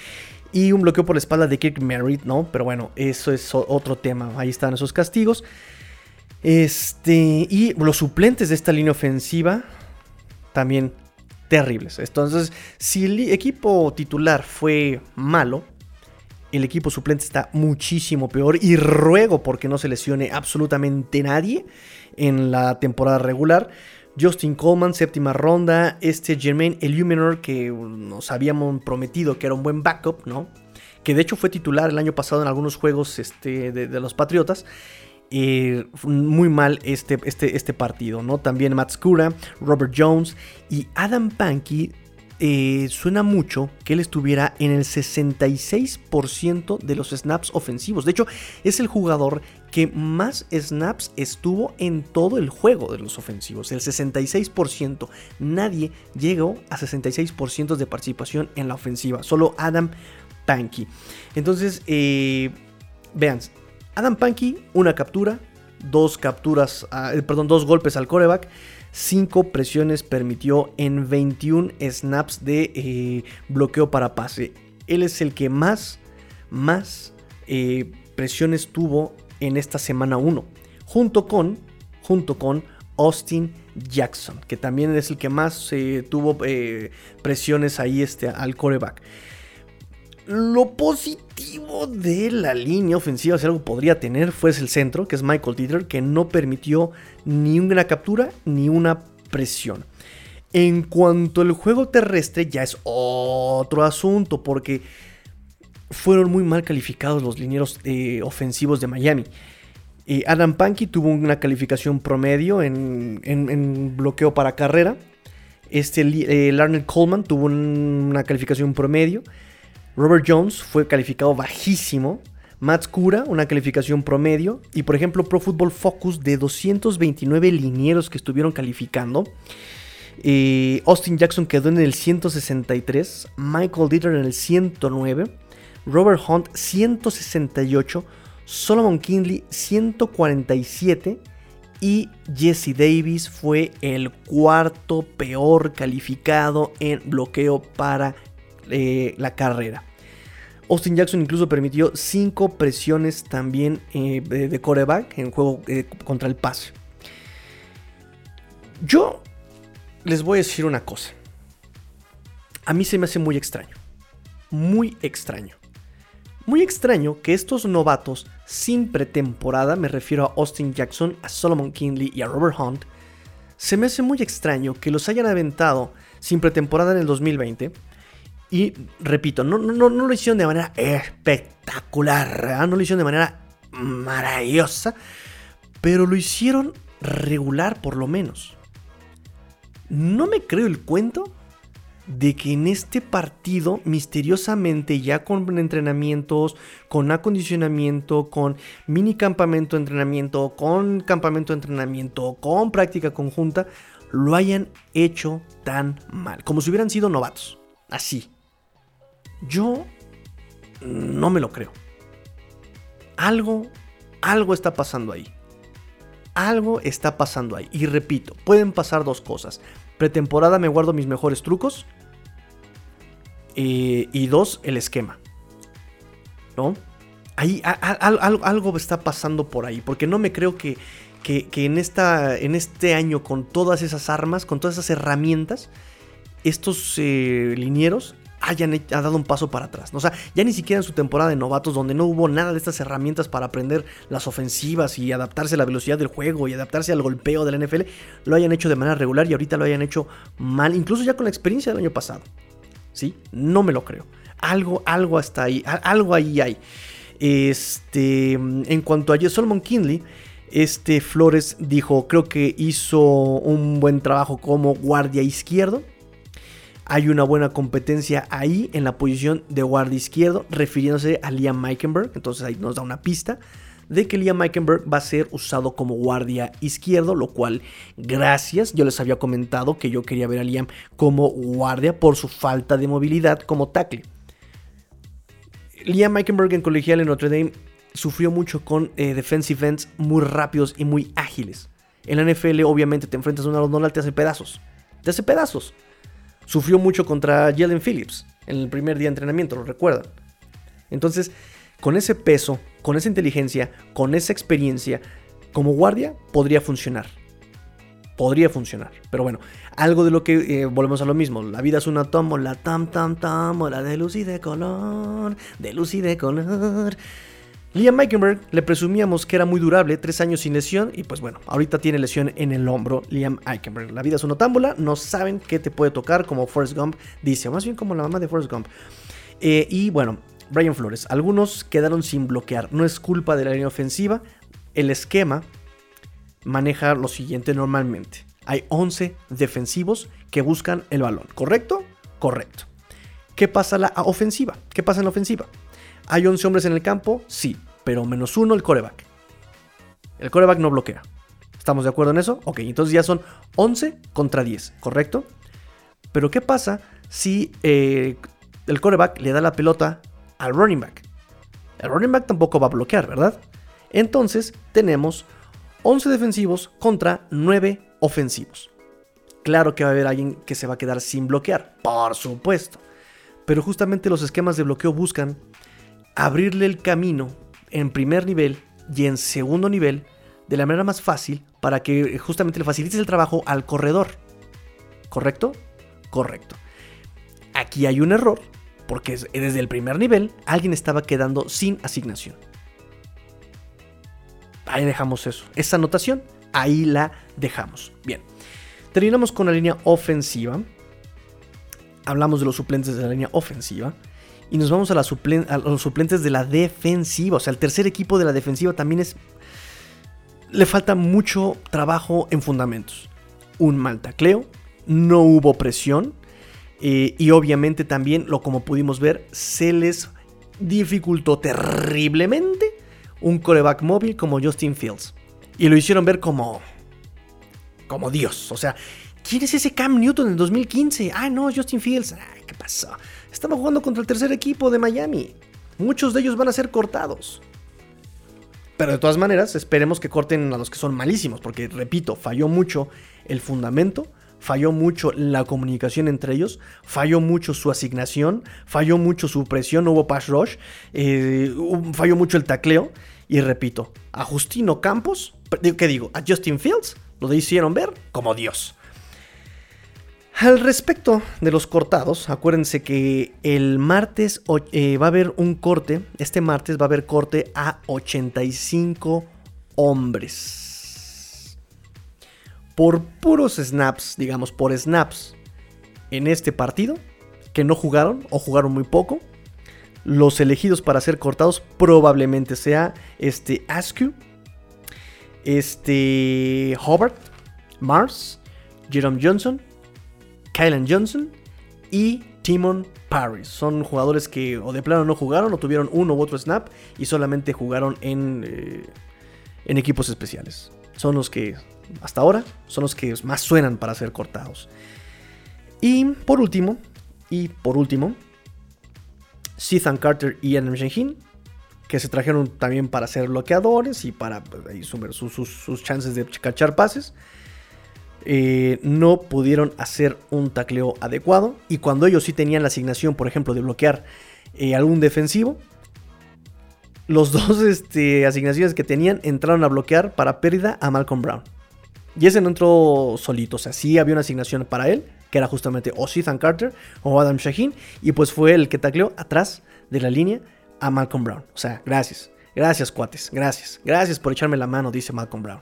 Y un bloqueo por la espalda de Kirk Merritt, ¿no? Pero bueno, eso es otro tema. Ahí están esos castigos. Este. Y los suplentes de esta línea ofensiva. También terribles. Entonces, si el equipo titular fue malo. El equipo suplente está muchísimo peor. Y ruego porque no se lesione absolutamente nadie en la temporada regular. Justin Coleman, séptima ronda. Este Jermaine Illuminor, que nos habíamos prometido que era un buen backup, ¿no? Que de hecho fue titular el año pasado en algunos juegos este, de, los Patriotas. Muy mal este, este, este partido, ¿no? También Matt Robert Jones y Adam Pankey eh, suena mucho que él estuviera en el 66% de los snaps ofensivos. De hecho, es el jugador que más snaps estuvo en todo el juego de los ofensivos. El 66%. Nadie llegó a 66% de participación en la ofensiva. Solo Adam Pankey. Entonces, eh, vean. Adam Pankey, una captura, dos capturas, ah, eh, perdón, dos golpes al coreback. 5 presiones permitió en 21 snaps de eh, bloqueo para pase. Él es el que más, más eh, presiones tuvo en esta semana 1. Junto con, junto con Austin Jackson, que también es el que más eh, tuvo presiones ahí este, al coreback. Lo positivo de la línea ofensiva, si algo podría tener, fue el centro, que es Michael Dieter, que no permitió ni una captura ni una presión. En cuanto al juego terrestre, ya es otro asunto, porque fueron muy mal calificados los linieros eh, ofensivos de Miami. Eh, Adam Pankey tuvo una calificación promedio en, bloqueo para carrera. Este, eh, Coleman tuvo una calificación promedio. Robert Jones fue calificado bajísimo. Matt Cura, una calificación promedio. Y por ejemplo, Pro Football Focus de 229 linieros que estuvieron calificando. Eh, Austin Jackson quedó en el 163. Michael Dieter en el 109. Robert Hunt 168. Solomon Kinley 147. Y Jesse Davis fue el cuarto peor calificado en bloqueo para eh, la carrera. Austin Jackson incluso permitió 5 presiones también eh, de coreback en juego eh, contra el pase. Yo les voy a decir una cosa. A mí se me hace muy extraño. Muy extraño. Muy extraño que estos novatos sin pretemporada, me refiero a Austin Jackson, a Solomon Kinley y a Robert Hunt, se me hace muy extraño que los hayan aventado sin pretemporada en el 2020. Y repito, no, no, no lo hicieron de manera espectacular, no lo hicieron de manera maravillosa, pero lo hicieron regular por lo menos. No me creo el cuento de que en este partido, misteriosamente, ya con entrenamientos, con acondicionamiento, con mini campamento de entrenamiento, con campamento de entrenamiento, con práctica conjunta, lo hayan hecho tan mal, como si hubieran sido novatos. Así. Yo no me lo creo. Algo, algo está pasando ahí. Algo está pasando ahí. Y repito, pueden pasar dos cosas. Pretemporada me guardo mis mejores trucos y dos, el esquema. ¿No? Ahí algo está pasando por ahí, porque no me creo que, que, en, esta, en este año con todas esas armas, con todas esas herramientas, estos eh, linieros hayan dado un paso para atrás. O sea, ya ni siquiera en su temporada de novatos, donde no hubo nada de estas herramientas para aprender las ofensivas y adaptarse a la velocidad del juego y adaptarse al golpeo del NFL, lo hayan hecho de manera regular y ahorita lo hayan hecho mal, incluso ya con la experiencia del año pasado. ¿sí? No me lo creo. Algo, algo hasta ahí, algo ahí hay. Este, en cuanto a Solomon Kinley, este Flores dijo, creo que hizo un buen trabajo como guardia izquierdo. Hay una buena competencia ahí en la posición de guardia izquierdo, refiriéndose a Liam Meikenberg. Entonces ahí nos da una pista de que Liam Meikenberg va a ser usado como guardia izquierdo, lo cual, gracias, yo les había comentado que yo quería ver a Liam como guardia por su falta de movilidad como tackle. Liam Meikenberg en colegial en Notre Dame sufrió mucho con eh, defensive ends muy rápidos y muy ágiles. En la NFL obviamente te enfrentas a un Aaron Donald, te hace pedazos. Te hace pedazos. Sufrió mucho contra Jalen Phillips en el primer día de entrenamiento, lo recuerdan. Entonces, con ese peso, con esa inteligencia, con esa experiencia, como guardia podría funcionar. Podría funcionar. Pero bueno, algo de lo que eh, volvemos a lo mismo. La vida es una tómbola, tam, tam, tómbola de luz y de color, de luz y de color. Liam Meikenberg le presumíamos que era muy durable, tres años sin lesión, y pues bueno, ahorita tiene lesión en el hombro Liam Eikenberg. La vida es una tómbola, no saben qué te puede tocar, como Forrest Gump dice, o más bien como la mamá de Forrest Gump. Eh, y bueno, Brian Flores. Algunos quedaron sin bloquear. No es culpa de la línea ofensiva. El esquema maneja lo siguiente normalmente. Hay 11 defensivos que buscan el balón. ¿Correcto? Correcto. ¿Qué pasa la ofensiva? ¿Qué pasa en la ofensiva? ¿Hay 11 hombres en el campo? Sí, pero menos uno el coreback. El coreback no bloquea. ¿Estamos de acuerdo en eso? Ok, entonces ya son 11 contra 10, ¿correcto? Pero ¿qué pasa si eh, el coreback le da la pelota al running back. El running back tampoco va a bloquear, ¿verdad? Entonces tenemos 11 defensivos contra 9 ofensivos. Claro que va a haber alguien que se va a quedar sin bloquear, por supuesto. Pero justamente los esquemas de bloqueo buscan abrirle el camino en primer nivel y en segundo nivel de la manera más fácil para que justamente le facilites el trabajo al corredor. ¿Correcto? Correcto. Aquí hay un error porque desde el primer nivel alguien estaba quedando sin asignación. Ahí dejamos eso. Esa anotación, ahí la dejamos. Bien. Terminamos con la línea ofensiva. Hablamos de los suplentes de la línea ofensiva. Y nos vamos a, los suplentes de la defensiva. O sea, el tercer equipo de la defensiva también es... Le falta mucho trabajo en fundamentos. Un mal tacleo. No hubo presión. Eh, y obviamente también, lo como pudimos ver, se les dificultó terriblemente un coreback móvil como Justin Fields. Y lo hicieron ver como. como Dios. O sea, ¿quién es ese Cam Newton en 2015? Ah, no, Justin Fields. ¿qué pasó? Estaba jugando contra el tercer equipo de Miami. Muchos de ellos van a ser cortados. Pero de todas maneras, esperemos que corten a los que son malísimos. Porque, repito, falló mucho el fundamento falló mucho la comunicación entre ellos, falló mucho su asignación, falló mucho su presión, no hubo pass rush, eh, falló mucho el tacleo. Y repito, a Justino Campos, ¿qué digo? A Justin Fields lo hicieron ver como Dios. Al respecto de los cortados, acuérdense que el martes eh, va a haber un corte, este martes va a haber corte a 85 hombres. Por puros snaps, digamos, por snaps en este partido, que no jugaron o jugaron muy poco, los elegidos para ser cortados probablemente sea este Askew, este Hobart, Mars, Jerome Johnson, Kylan Johnson y Timon Paris. Son jugadores que o de plano no jugaron o tuvieron uno u otro snap y solamente jugaron en, eh, en equipos especiales. Son los que hasta ahora son los que más suenan para ser cortados. Y por último, y por último, Ethan Carter y Adam Shaheen, que se trajeron también para ser bloqueadores y para pues, sus, sus, chances de cachar pases. Eh, no pudieron hacer un tacleo adecuado. Y cuando ellos sí tenían la asignación, por ejemplo, de bloquear eh, algún defensivo, los dos este, asignaciones que tenían entraron a bloquear para pérdida a Malcolm Brown. Y ese no entró solito, o sea, sí había una asignación para él, que era justamente o Ethan Carter o Adam Shaheen, y pues fue el que tacleó atrás de la línea a Malcolm Brown. O sea, gracias, gracias cuates, gracias, gracias por echarme la mano, dice Malcolm Brown.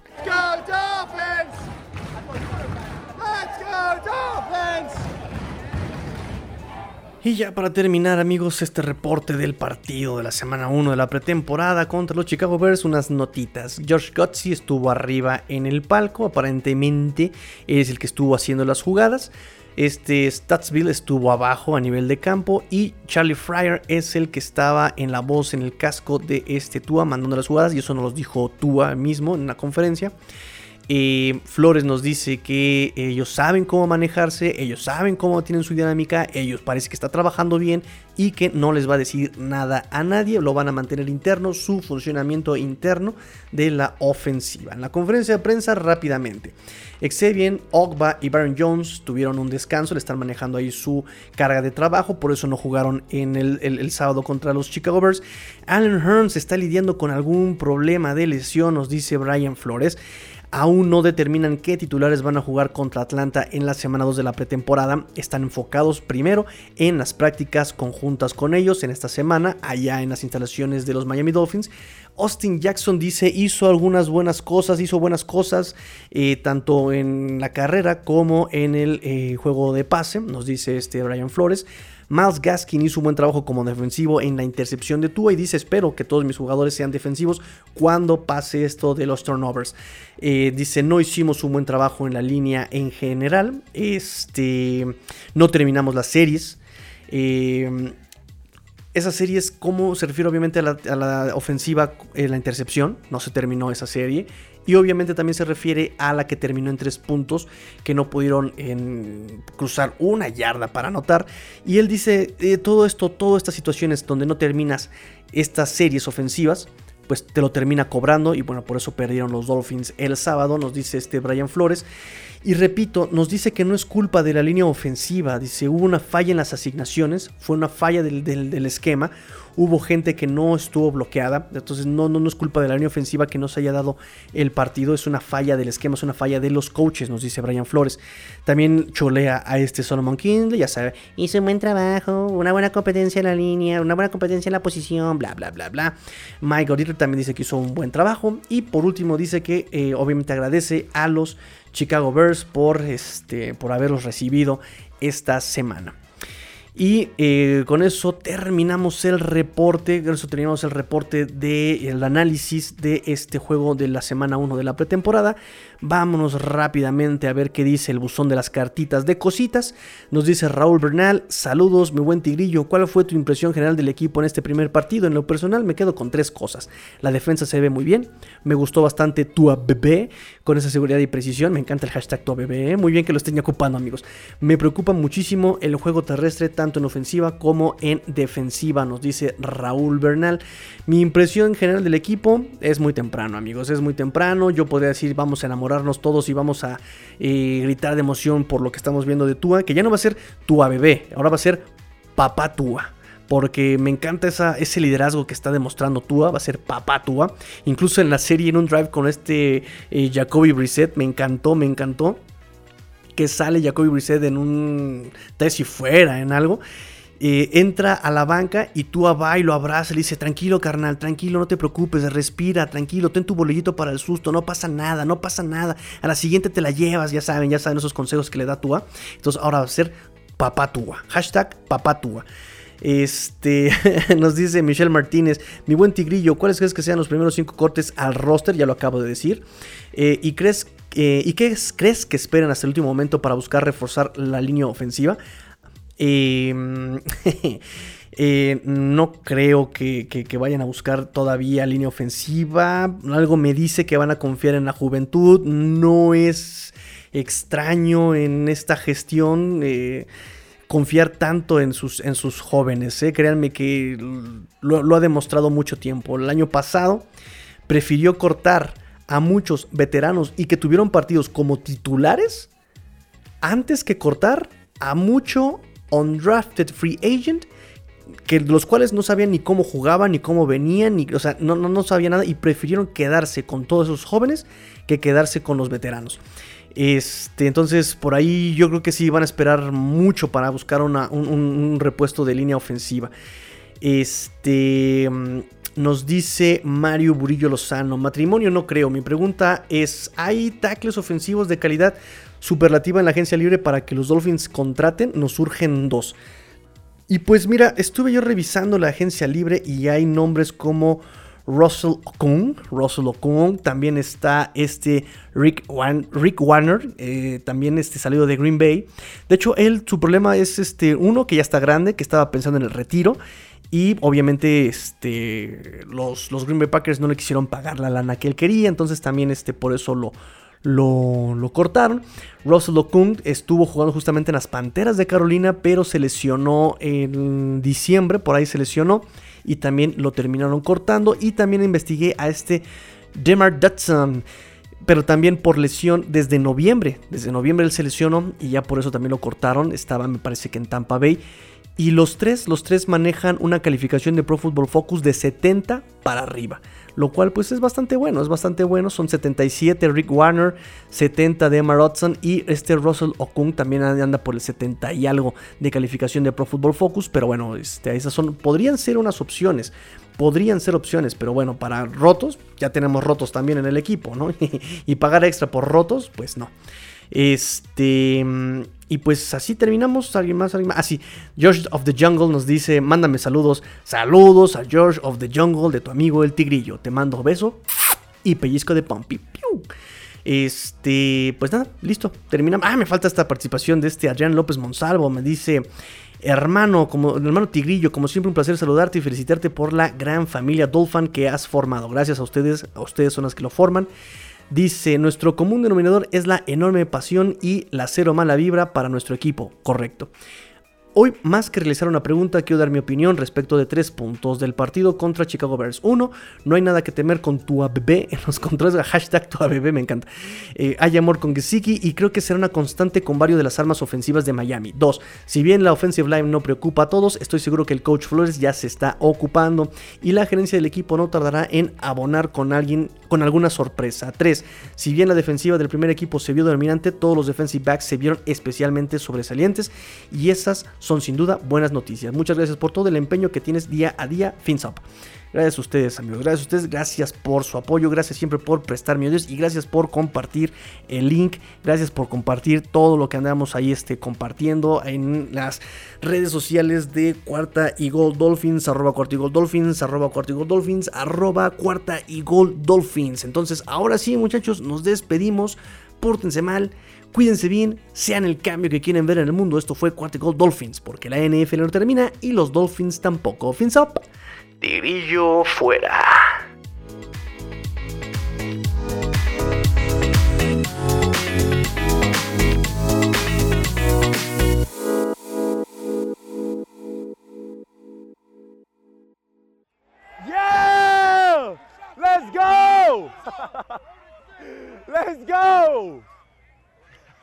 Y ya para terminar amigos este reporte del partido de la semana 1 de la pretemporada contra los Chicago Bears, unas notitas. George Gutsy estuvo arriba en el palco, aparentemente es el que estuvo haciendo las jugadas. Este Statsville estuvo abajo a nivel de campo y Charlie Fryer es el que estaba en la voz en el casco de este Tua mandando las jugadas y eso nos lo dijo Tua mismo en una conferencia. Flores nos dice que ellos saben cómo manejarse, ellos saben cómo tienen su dinámica, ellos parece que está trabajando bien y que no les va a decir nada a nadie, lo van a mantener interno, su funcionamiento interno de la ofensiva. En la conferencia de prensa rápidamente. Xavier, Ogba y Baron Jones tuvieron un descanso, le están manejando ahí su carga de trabajo, por eso no jugaron en el, el sábado contra los Chicago Bears. Allen Hearns está lidiando con algún problema de lesión, nos dice Brian Flores. Aún no determinan qué titulares van a jugar contra Atlanta en la semana 2 de la pretemporada. Están enfocados primero en las prácticas conjuntas con ellos en esta semana, allá en las instalaciones de los Miami Dolphins. Austin Jackson dice hizo algunas buenas cosas, hizo buenas cosas eh, tanto en la carrera como en el eh, juego de pase, nos dice este Brian Flores. Miles Gaskin hizo un buen trabajo como defensivo en la intercepción de Tua y dice espero que todos mis jugadores sean defensivos cuando pase esto de los turnovers. Eh, dice no hicimos un buen trabajo en la línea en general. Este, no terminamos las series. Eh, esa serie es como se refiere obviamente a la, ofensiva, la intercepción, no se terminó esa serie. Y obviamente también se refiere a la que terminó en tres puntos, que no pudieron cruzar una yarda para anotar. Y él dice, eh, todo esto, todas estas situaciones donde no terminas estas series ofensivas, pues te lo termina cobrando. Y bueno, por eso perdieron los Dolphins el sábado, nos dice este Brian Flores. Y repito, nos dice que no es culpa de la línea ofensiva, dice hubo una falla en las asignaciones, fue una falla del, esquema, hubo gente que no estuvo bloqueada, entonces no, no, no es culpa de la línea ofensiva que no se haya dado el partido, es una falla del esquema, es una falla de los coaches, nos dice Brian Flores. También cholea a este Solomon Kindle, ya sabe, hizo un buen trabajo, una buena competencia en la línea, una buena competencia en la posición, bla, bla, bla, bla. Mike Goddard también dice que hizo un buen trabajo y por último dice que eh, obviamente agradece a los Chicago Bears por, este, por haberlos recibido esta semana. Y eh, con eso terminamos el reporte. Con eso terminamos el reporte del análisis de este juego de la semana 1 de la pretemporada. Vámonos rápidamente a ver qué dice el buzón de las cartitas de cositas. Nos dice Raúl Bernal, saludos mi buen tigrillo, ¿cuál fue tu impresión general del equipo en este primer partido? En lo personal me quedo con tres cosas. La defensa se ve muy bien, me gustó bastante tu bebé con esa seguridad y precisión, me encanta el hashtag tu bebé, muy bien que lo estén ocupando amigos. Me preocupa muchísimo el juego terrestre tanto en ofensiva como en defensiva, nos dice Raúl Bernal. Mi impresión general del equipo es muy temprano amigos, es muy temprano, yo podría decir vamos a enamorar todos y vamos a eh, gritar de emoción por lo que estamos viendo de Tua, que ya no va a ser Tua bebé, ahora va a ser papá Tua. Porque me encanta ese liderazgo que está demostrando Tua, va a ser papá Tua. Incluso en la serie, en un drive con este eh, Jacoby Brissett, me encantó, me encantó. que sale Jacoby Brissett en un test y fuera, en algo. Eh, entra a la banca y tú va y lo abraza le dice, tranquilo carnal, tranquilo, no te preocupes, respira, tranquilo, ten tu bolillito para el susto, no pasa nada, no pasa nada, a la siguiente te la llevas, ya saben, ya saben esos consejos que le da Tua. Entonces ahora va a ser papá Tua, hashtag papá Tua. Este nos dice Michelle Martínez, mi buen tigrillo, ¿cuáles crees que sean los primeros cinco cortes al roster? Ya lo acabo de decir. Eh, ¿Y crees eh, ¿Y qué crees que esperen hasta el último momento para buscar reforzar la línea ofensiva? Em, eh, no creo que, vayan a buscar todavía línea ofensiva. Algo me dice que van a confiar en la juventud. No es extraño en esta gestión eh, confiar tanto en sus, en sus jóvenes. Eh. Créanme que lo, lo ha demostrado mucho tiempo. El año pasado prefirió cortar a muchos veteranos y que tuvieron partidos como titulares antes que cortar a mucho undrafted free agent, que los cuales no sabían ni cómo jugaban, ni cómo venían, ni, o sea, no, no, no sabían nada y prefirieron quedarse con todos esos jóvenes que quedarse con los veteranos. Este, entonces, por ahí yo creo que sí van a esperar mucho para buscar un, repuesto de línea ofensiva. Este, mm, nos dice Mario Burillo Lozano, matrimonio no creo. Mi pregunta es, ¿hay tackles ofensivos de calidad superlativa en la agencia libre para que los Dolphins contraten, nos surgen dos. Y pues mira, estuve yo revisando la agencia libre y hay nombres como Russell Okung, Russell Okung, también está este Rick, Rick Warner, eh, también este salido de Green Bay. De hecho, él, su problema es este, uno que ya está grande, que estaba pensando en el retiro. Y obviamente este, los, los Green Bay Packers no le quisieron pagar la lana que él quería, entonces también este, por eso lo, lo, cortaron. Russell Okung estuvo jugando justamente en las Panteras de Carolina, pero se lesionó en diciembre, por ahí se lesionó y también lo terminaron cortando. Y también investigué a este Demar Dutson, pero también por lesión desde noviembre. Desde noviembre él se lesionó y ya por eso también lo cortaron. Estaba, me parece que en Tampa Bay. Y los tres, los tres manejan una calificación de Pro Football Focus de 70 para arriba lo cual pues es bastante bueno, es bastante bueno. Son 77 Rick Warner, 70 de Emma y este Russell Okung también anda por el 70 y algo de calificación de Pro Football Focus, pero bueno, este, esas son, podrían ser unas opciones. Podrían ser opciones, pero bueno, para rotos, ya tenemos rotos también en el equipo, ¿no? y pagar extra por rotos, pues no. Este. Y pues así terminamos. ¿Alguien más? ¿Alguien más? Ah, sí. George of the Jungle nos dice: Mándame saludos. Saludos a George of the Jungle de tu amigo el Tigrillo. Te mando beso y pellizco de Pompi. Este, pues nada, listo. Terminamos. Ah, me falta esta participación de este Adrián López Monsalvo. Me dice. Hermano, como hermano Tigrillo, como siempre un placer saludarte y felicitarte por la gran familia Dolphin que has formado. Gracias a ustedes, a ustedes son las que lo forman. Dice, nuestro común denominador es la enorme pasión y la cero mala vibra para nuestro equipo. Correcto. Hoy, más que realizar una pregunta, quiero dar mi opinión respecto de tres puntos del partido contra Chicago Bears. Uno, no hay nada que temer con tu ABB en los controles. Hashtag tu ABB, me encanta. Eh, hay amor con Gesicki y creo que será una constante con varios de las armas ofensivas de Miami. Dos, si bien la offensive line no preocupa a todos, estoy seguro que el coach Flores ya se está ocupando y la gerencia del equipo no tardará en abonar con alguien, con alguna sorpresa. Tres, si bien la defensiva del primer equipo se vio dominante, todos los defensive backs se vieron especialmente sobresalientes y esas son sin duda buenas noticias. Muchas gracias por todo el empeño que tienes día a día, FinSop. Gracias a ustedes, amigos. Gracias a ustedes. Gracias por su apoyo. Gracias siempre por prestarme audios. Y gracias por compartir el link. Gracias por compartir todo lo que andamos ahí este, compartiendo en las redes sociales de Cuarta y Gold Dolphins. Arroba Cuarta y Gold Dolphins. Arroba Cuarta y Gold Dolphins. Arroba Cuarta y Gold Dolphins. Entonces, ahora sí, muchachos, nos despedimos. Pórtense mal. Cuídense bien, sean el cambio que quieren ver en el mundo. Esto fue Gold Dolphins, porque la NFL no termina y los Dolphins tampoco. Fins up. Tirillo fuera. Yeah! Let's go! Let's go!